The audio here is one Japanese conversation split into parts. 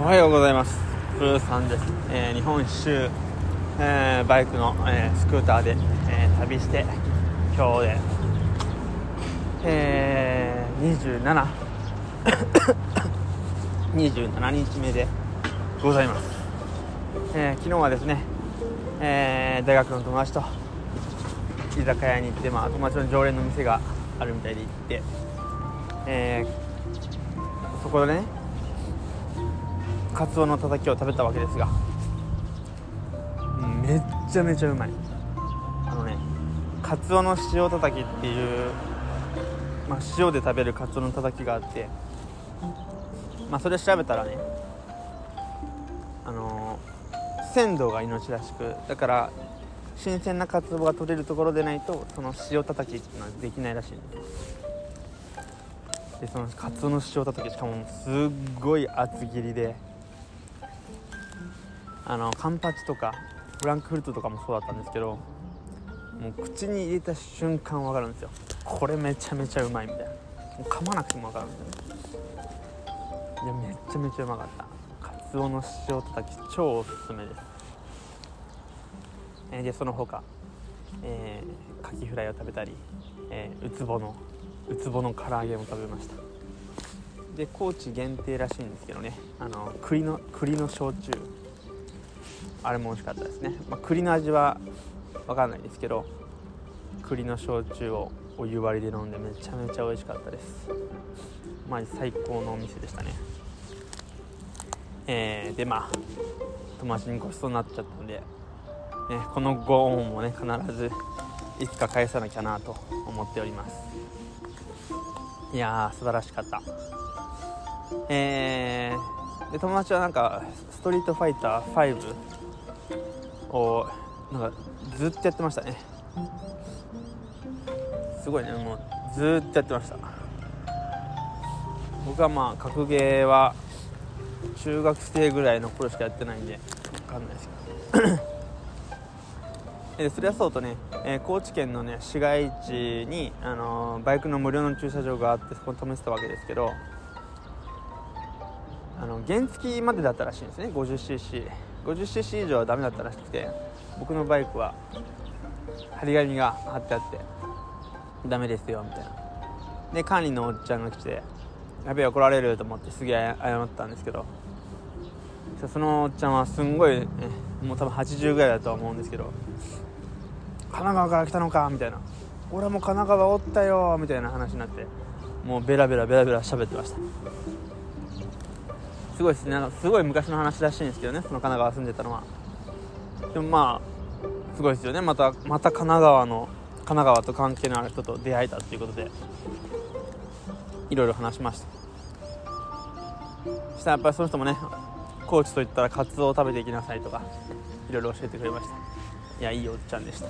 おはようございます。プーさんです、えー、日本一周、えー、バイクの、えー、スクーターで、え旅して今日で、え27 27 日目でございます、え昨日はですね、え大学の友達と居酒屋に行って、まあ、友達の常連の店があるみたいで行って、えそこでねカツオのたたきを食べたわけですがめっちゃめちゃうまい。あのねカツオの塩たたきっていう、まあ、塩で食べるカツオのたたきがあってまあそれ調べたらねあのー、鮮度が命らしくだから新鮮なカツオが取れるところでないとその塩たたきっていうのはできないらしいんです。でそのカツオの塩たたきしかもすっごい厚切りであのカンパチとかフランクフルトとかもそうだったんですけどもう口に入れた瞬間分かるんですよ。これめちゃめちゃうまいみたいな。もう噛まなくても分かるんですよ。いやめちゃめちゃうまかった。カツオの塩たたき超おすすめです、えー、でその他、えー、カキフライを食べたり、えー、ウツボのウツボの唐揚げも食べました。で高知限定らしいんですけどね。あの栗の栗の焼酎。あれも美味しかったですね、まあ、栗の味は分かんないですけど栗の焼酎をお湯割りで飲んでめちゃめちゃ美味しかったです。マジ最高のお店でしたね。えー、でまあ友達にごちそうになっちゃったんで、ね、このご恩もね必ずいつか返さなきゃなと思っております。いやー素晴らしかった。えー、で友達はなんかストリートファイター5をなんかずっとやってましたね。すごいね。もうずっとやってました。僕はまあ格ゲーは中学生ぐらいの頃しかやってないんで分かんないですけど。で それはそうとね、えー、高知県のね市街地に、あのー、バイクの無料の駐車場があってそこに止めてたわけですけどあの原付までだったらしいんですね。50cc 50cc 以上はダメだったらしくて僕のバイクは張り紙が貼ってあってダメですよみたいな。で管理のおっちゃんが来てやべえ怒られると思ってすげえ謝ったんですけどそのおっちゃんはすんごい、ね、もう多分80ぐらいだとは思うんですけど神奈川から来たのかみたいな。俺も神奈川おったよみたいな話になってもうベラベラベラベラ喋ってました。すごいですねすごい昔の話らしいんですけどねその神奈川住んでたのは。でもまあすごいですよね。またまた神奈川の神奈川と関係のある人と出会えたっていうことでいろいろ話しました。そしたらやっぱりその人もね高知といったらカツオを食べていきなさいとかいろいろ教えてくれました。いやいいおっちゃんでした。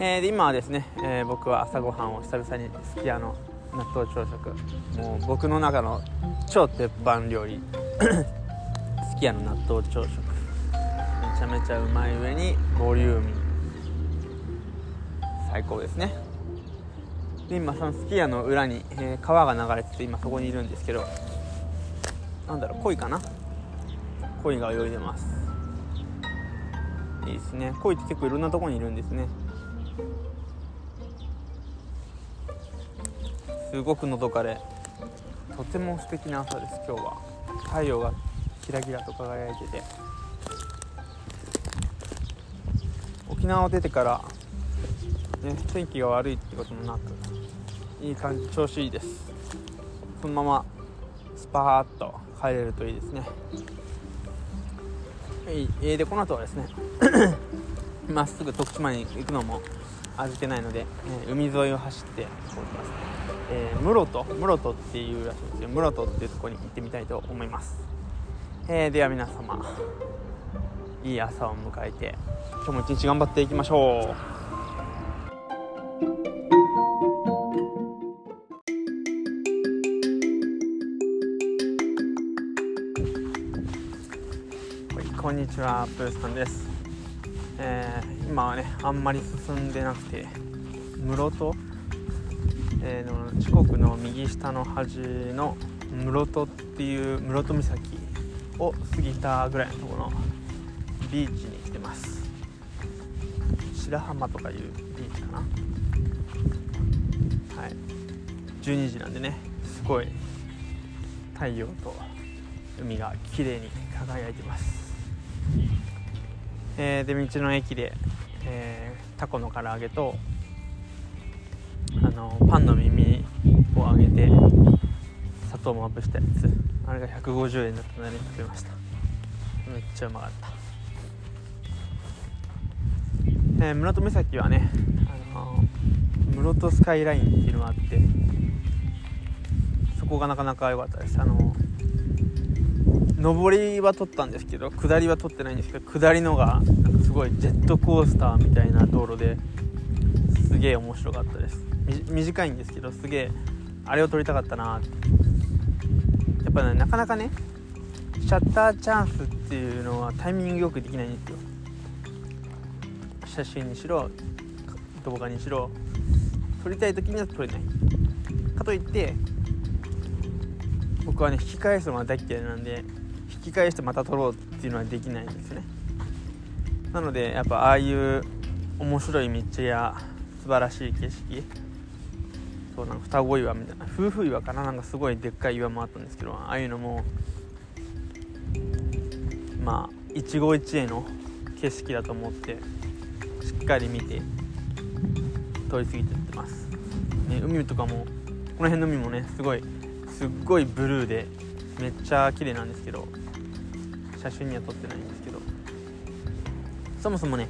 えー、で今はですね、えー、僕は朝ごはんを久々にすき家の納豆朝食。もう僕の中の超鉄板料理。すき家の納豆朝食。めちゃめちゃうまい上にボリューミー。最高ですね。で今そのすき家の裏に、えー、川が流れてて今そこにいるんですけど。なんだろう鯉かな？鯉が泳いでます。いいですね。鯉って結構いろんなとこにいるんですね。すごくのどかで。とても素敵な朝です今日は。太陽がキラキラと輝いてて。沖縄を出てから、ね、天気が悪いってこともなくいい感じ調子いいです。そのままスパーッと帰れるといいですね、えー、でこの後はですねまっすぐ徳島に行くのも味気ないので、えー、海沿いを走って行きます。えー、室戸室戸っていうらしいんですよ。室戸っていうとこに行ってみたいと思います、えー、では皆様いい朝を迎えて今日も一日頑張っていきましょう。こんにちはプーさんです、えー、今はねあんまり進んでなくて室戸えー、の四国の右下の端の室戸っていう室戸岬を過ぎたぐらいのところのビーチに来てます。白浜とかいうビーチかな。はい。12時なんでねすごい太陽と海が綺麗に輝いてます。えー、で道の駅で、えー、タコの唐揚げとあのパンの耳を揚げて砂糖もまぶしたやつ。あれが150円だったので食べました。めっちゃうまかった、えー、室戸岬はね、あの室戸スカイラインっていうのがあってそこがなかなか良かったです。あの上りは撮ったんですけど下りは撮ってないんですけど下りのがなんかすごいジェットコースターみたいな道路ですげえ面白かったです。短いんですけどすげえあれを撮りたかったな。ってやっぱねなかなかねシャッターチャンスっていうのはタイミングよくできないんですよ。写真にしろ動画にしろ撮りたい時には撮れない。かといって僕はね引き返すのが大嫌いなんで引き返してまた撮ろうっていうのはできないんですよね。なのでやっぱああいう面白い道や素晴らしい景色。そうなんか双子岩みたいな。夫婦岩かな？なんかすごいでっかい岩もあったんですけどああいうのもまあ一期一会の景色だと思ってしっかり見て通り過ぎてってます、ね、海とかもこの辺の海もねすごいすっごいブルーでめっちゃ綺麗なんですけど写真には撮ってないんですけど。そもそもね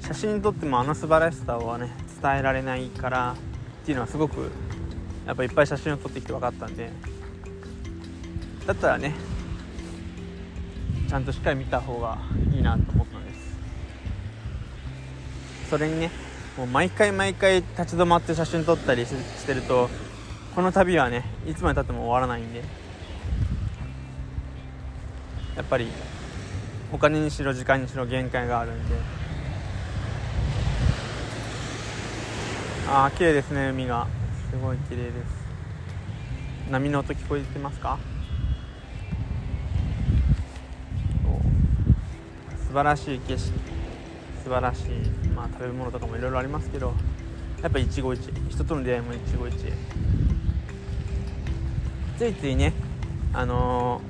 写真に撮ってもあの素晴らしさはね伝えられないからっていうのはすごくやっぱいっぱい写真を撮ってきて分かったんでだったらねちゃんとしっかり見た方がいいなと思ったんです。それにねもう毎回毎回立ち止まって写真撮ったりしてるとこの旅はねいつまでたっても終わらないんでやっぱりお金にしろ時間にしろ限界があるんでああ綺麗ですね海が。すごい綺麗です。波の音聞こえてますか？素晴らしい景色。素晴らしい、まあ、食べ物とかもいろいろありますけどやっぱ一期一会。人との出会いも一期一会。ついついねあの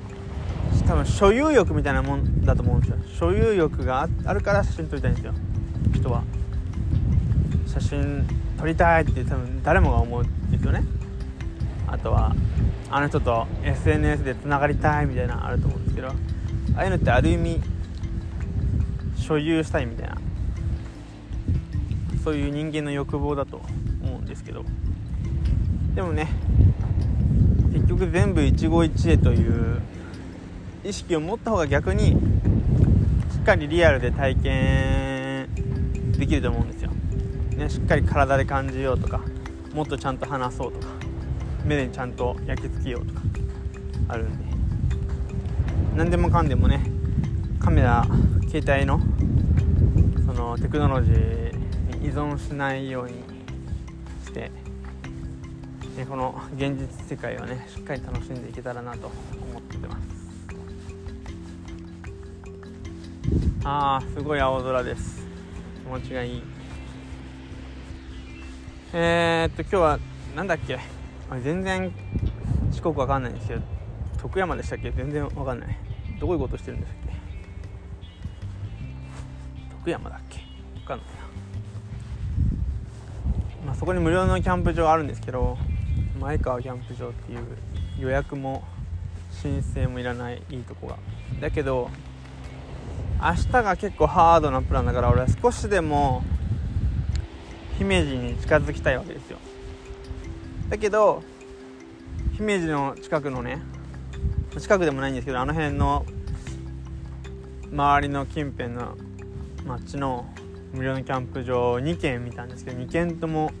ー、多分所有欲みたいなもんだと思うんですよ。所有欲があるから写真撮りたいんですよ。人は。写真撮りたいって多分誰もが思うんですよね。あとはあの人と SNS でつながりたいみたいなあると思うんですけどああいうのってある意味所有したいみたいなそういう人間の欲望だと思うんですけど。でもね結局全部一期一会という意識を持った方が逆にしっかりリアルで体験できると思うんですよ、ね、しっかり体で感じようとかもっとちゃんと話そうとか目でちゃんと焼き付けようとかあるんで。何でもかんでもねカメラ携帯のそのテクノロジーに依存しないようにしてね、この現実世界をねしっかり楽しんでいけたらなと思ってます。あーすごい青空です。気持ちがいい。えー、っと今日は何だっけ？全然四国わかんないんですけど徳山でしたっけ？全然わかんない。どういうことしてるんでしたっけ？徳山だっけ？わかんないな。まあそこに無料のキャンプ場あるんですけど前川キャンプ場っていう予約も申請もいらないいいとこが。だけど明日が結構ハードなプランだから俺は少しでも姫路に近づきたいわけですよ。だけど姫路の近くのね近くでもないんですけどあの辺の周りの近辺の町の無料のキャンプ場2軒見たんですけど2軒とも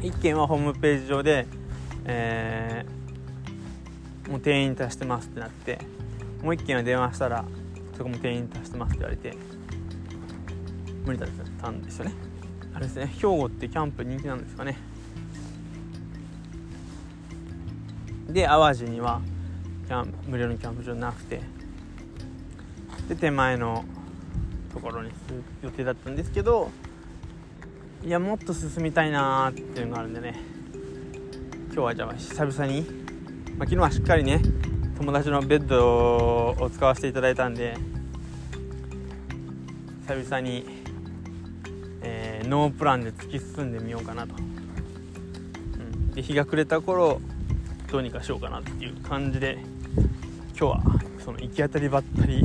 1件はホームページ上で、えー、もう定員達してますってなってもう1件は電話したらそこも定員達してますって言われて無理だったんですよね。あれですね。兵庫ってキャンプ人気なんですかね。で淡路にはキャン無料のキャンプ場なくて。で手前のところにする予定だったんですけどいやもっと進みたいなーっていうのがあるんでね。今日はじゃあ久々に、まあ、昨日はしっかりね友達のベッドを使わせていただいたんで久々に、ノープランで突き進んでみようかなと、うん、で日が暮れた頃どうにかしようかなっていう感じで今日はその行き当たりばったり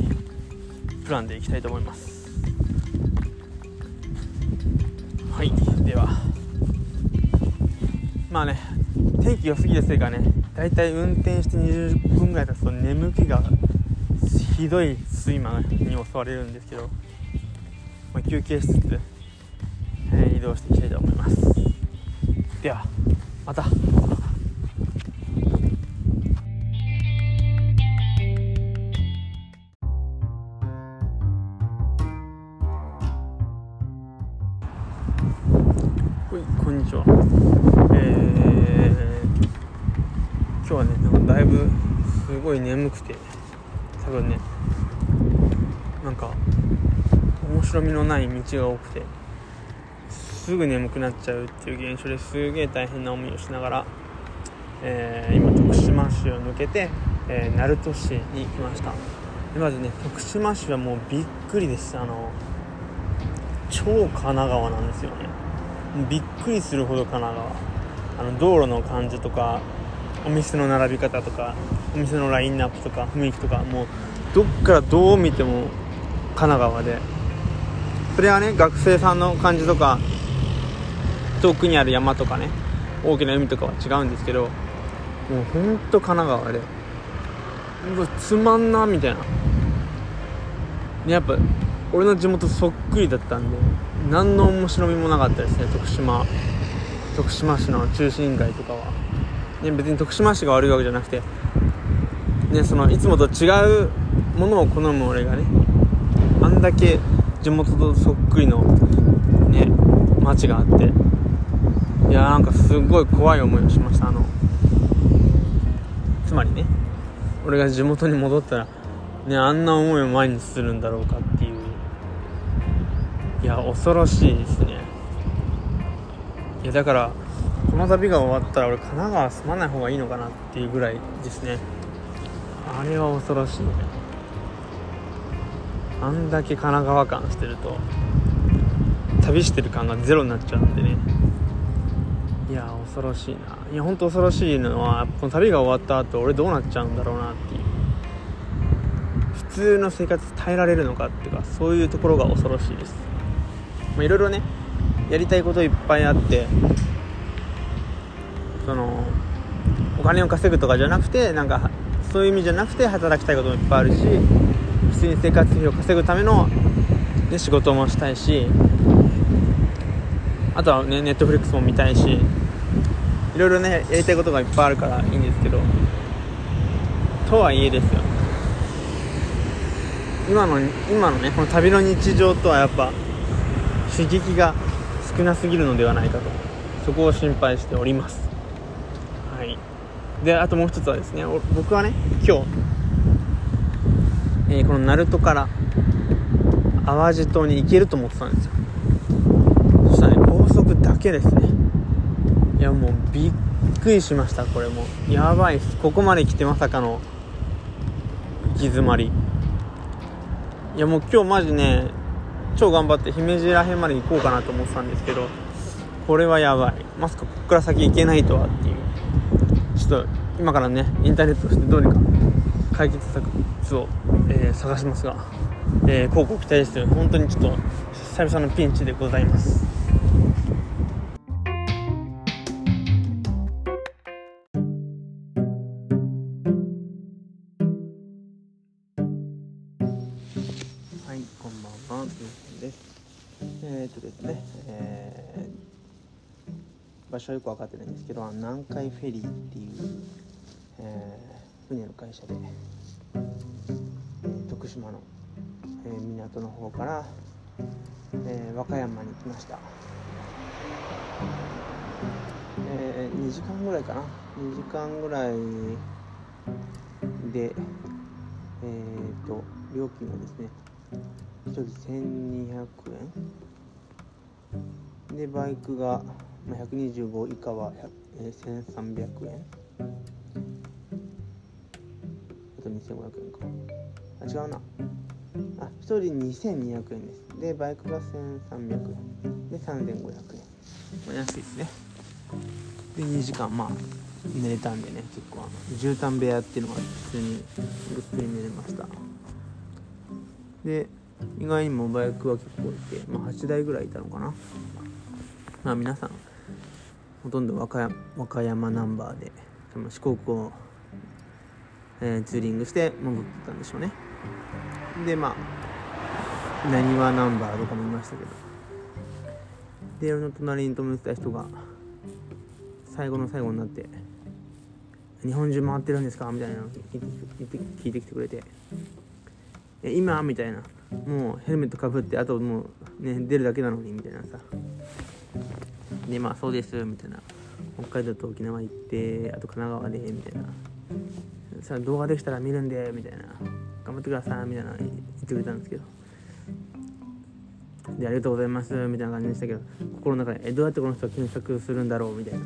プランでいきたいと思います。はい。では。まあね天気良すぎるせいかねだいたい運転して20分ぐらい経つと眠気がひどい睡魔に襲われるんですけど、まあ、休憩しつつ、動していきたいと思います。ではまた。こんにちは。えー、今日はね、なんかだいぶすごい眠くて、多分ね、なんか面白みのない道が多くて、すぐ眠くなっちゃうっていう現象ですげえ大変な思いをしながら、えー、今徳島市を抜けて、えー、鳴門市に来ました。でまずね徳島市はもうびっくりです。あの超神奈川なんですよね。びっくりするほど神奈川。あの道路の感じとかお店の並び方とかお店のラインナップとか雰囲気とかもうどっからどう見ても神奈川で。それはね学生さんの感じとか遠くにある山とかね大きな海とかは違うんですけどもうほんと神奈川でうつまんなみたいな。やっぱ俺の地元そっくりだったんで何の面白みもなかったですね徳島。徳島市の中心街とかは、ね、別に徳島市が悪いわけじゃなくて、ね、そのいつもと違うものを好む俺がねあんだけ地元とそっくりのね街があっていやーなんかすごい怖い思いをしましたあの。つまりね。俺が地元に戻ったらねあんな思いを毎日するんだろうかっていう。いや恐ろしいですね。いやだからこの旅が終わったら俺神奈川住まない方がいいのかなっていうぐらいですね。あれは恐ろしいね。あんだけ神奈川感してると旅してる感がゼロになっちゃうんでねいや恐ろしいな。いや本当恐ろしいのはこの旅が終わった後俺どうなっちゃうんだろうなっていう。普通の生活耐えられるのかっていうかそういうところが恐ろしいです。いろいろねやりたいこといっぱいあってそのお金を稼ぐとかじゃなくてなんかそういう意味じゃなくて働きたいこともいっぱいあるし普通に生活費を稼ぐための、ね、仕事もしたいしあとはねネットフリックスも見たいしいろいろねやりたいことがいっぱいあるからいいんですけどとはいえですよ。今の今のねこの旅の日常とはやっぱ刺激が少なすぎるのではないかとそこを心配しております。はい。であともう一つはですね僕はね今日、えー、この鳴門から淡路島に行けると思ってたんですよ。高速だけですね。いやもうびっくりしましたこれも。やばいっす。ここまで来てまさかの行き詰まり。いやもう今日マジね超頑張って姫路ら辺まで行こうかなと思ってたんですけどこれはやばい。まさかここから先行けないとはっていう。ちょっと今からねインターネットしてどうにか解決策を、えー、探しますが、えー、広告期待です本当にちょっと久々のピンチでございます。ー、場所はよく分かってないんですけど南海フェリーっていう、えー、船の会社で、えー、徳島の、えー、港の方から、えー、和歌山に来ました、えー、2時間ぐらいかな。2時間ぐらいでえっ、ー、と料金がですね1人1200円。でバイクが125以下は1300円。あと2500円か。あ違うな。あ1人2200円です。でバイクが1300円。で3500円、まあ、安いですね。で2時間まあ寝れたんでね結構あの絨毯部屋っていうのが普通にぐっすり寝れました。で意外にもバイクは結構いて、まあ、8台ぐらいいたのかな。まあ皆さんほとんど和歌山和歌山ナンバーでその四国を、えー、ツーリングして戻ってたんでしょうねでまあなにわナンバーとかもいましたけどで俺の隣に止めてた人が最後の最後になって「日本中回ってるんですか?」みたいなの聞いて聞いてきてくれて「今?」みたいなもうヘルメットかぶってあともうね出るだけなのにみたいなさでまあそうですみたいな。北海道と沖縄行ってあと神奈川でみたいな。さ動画できたら見るんでみたいな。頑張ってくださいみたいな言ってくれたんですけど。でありがとうございますみたいな感じでしたけど心の中でえどうやってこの人は検索するんだろうみたいな。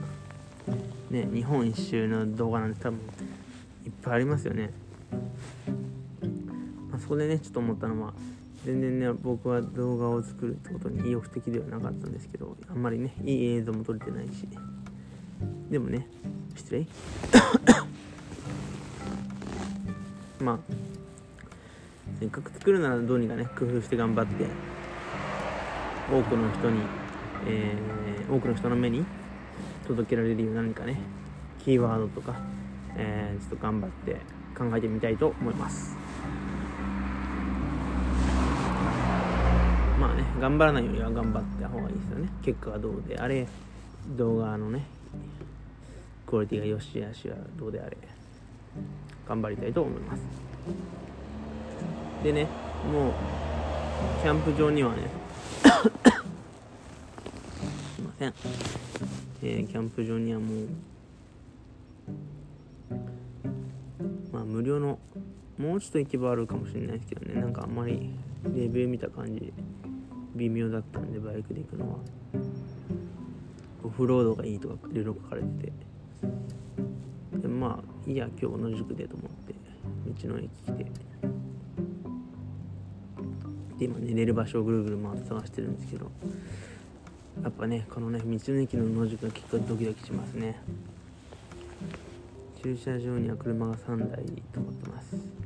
ね日本一周の動画なんて多分いっぱいありますよね、まあ、そこでねちょっと思ったのは全然ね僕は動画を作るってことに意欲的ではなかったんですけどあんまりねいい映像も撮れてないし。でもね失礼。まあせっかく作るならどうにかね工夫して頑張って多くの人に、えー、多くの人の目に届けられるような何かねキーワードとか、えー、ちょっと頑張って考えてみたいと思います。まあね頑張らないよりは頑張った方がいいですよね。結果がどうであれ動画のねクオリティがよしあしはどうであれ頑張りたいと思います。でねもうキャンプ場にはねすいません、えー、キャンプ場にはもうまあ無料のもうちょっと行けばあるかもしれないですけどね。なんかあんまりレビュー見た感じ微妙だったんでバイクで行くのは。オフロードがいいとかいろいろ書かれてて。でまあいや今日野宿でと思って道の駅来て。で今寝れる場所をぐるぐる回って探してるんですけど。やっぱねこのね道の駅の野宿が結構ドキドキしますね。駐車場には車が3台止まってます。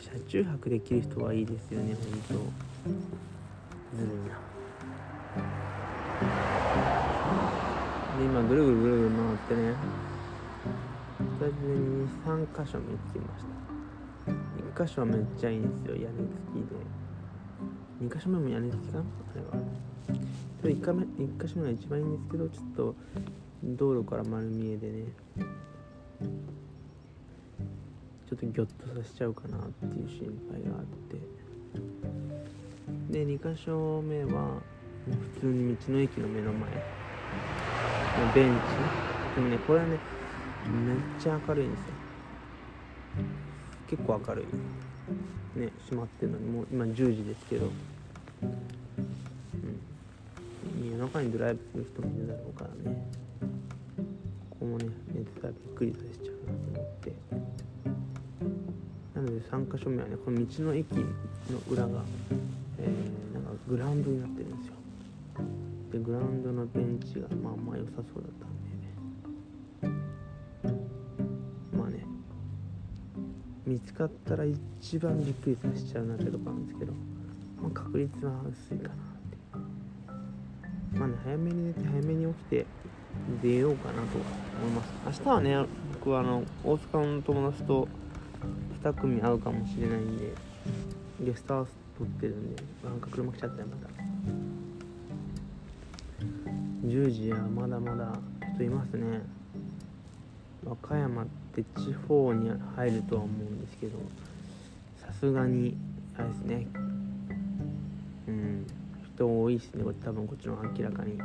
車中泊できる人はいいですよね本当。ずるいなで今ぐるぐるぐるぐる回ってね。とりあえずに3箇所見つけました。1箇所はめっちゃいいんですよ屋根付きで。2箇所目も屋根付きかなあれは。1目1箇所目が一番いいんですけどちょっと道路から丸見えでね。ちょっとギョッとさせちゃうかなっていう心配があって。で2箇所目は普通に道の駅の目の前。のベンチ。でもねこれはねめっちゃ明るいんですよ。結構明るい。ね閉まってるのに。もう今10時ですけど。うん。夜中にドライブする人もいるだろうからね。こもね寝てたらびっくりさせちゃうなと思って。なので3箇所目はねこの道の駅の裏がえー、なんかグラウンドになってるんですよ。でグラウンドのベンチがまあまあ良さそうだったんで。ねまあね見つかったら一番びっくりさせちゃうなってとこなんですけど、まあ、確率は薄いかなってまあね早めに寝て早めに起きて出ようかなとは思います。明日はね僕はあの大阪の友達と2組会うかもしれないんでゲストハウス撮ってるんでなんか車来ちゃったよまた。10時やまだまだ人いますね。和歌山って地方に入るとは思うんですけどさすがにあれですね。うん。人多いっすね。多分こっちの明らかに。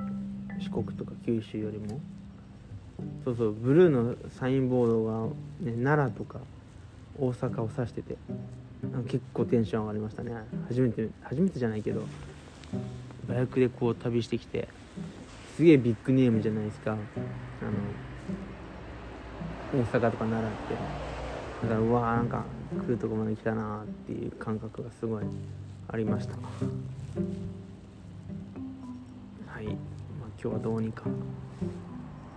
四国とか九州よりも。そうそうブルーのサインボードが、ね、奈良とか大阪を指してて結構テンション上がりましたね。初めて初めてじゃないけどバイクでこう旅してきてすげえビッグネームじゃないですか。あの大阪とか奈良って。だからうわーなんか来るとこまで来たなっていう感覚がすごいありました。はい、まあ、今日はどうにか。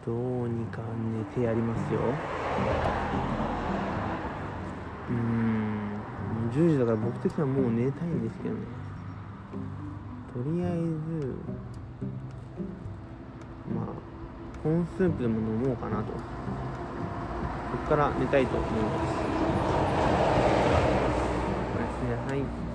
どうにか寝てやりますよ。うーん。10時だから僕的にはもう寝たいんですけどね。とりあえずまあコーンスープでも飲もうかなと。ここから寝たいと思います。これですね。はい。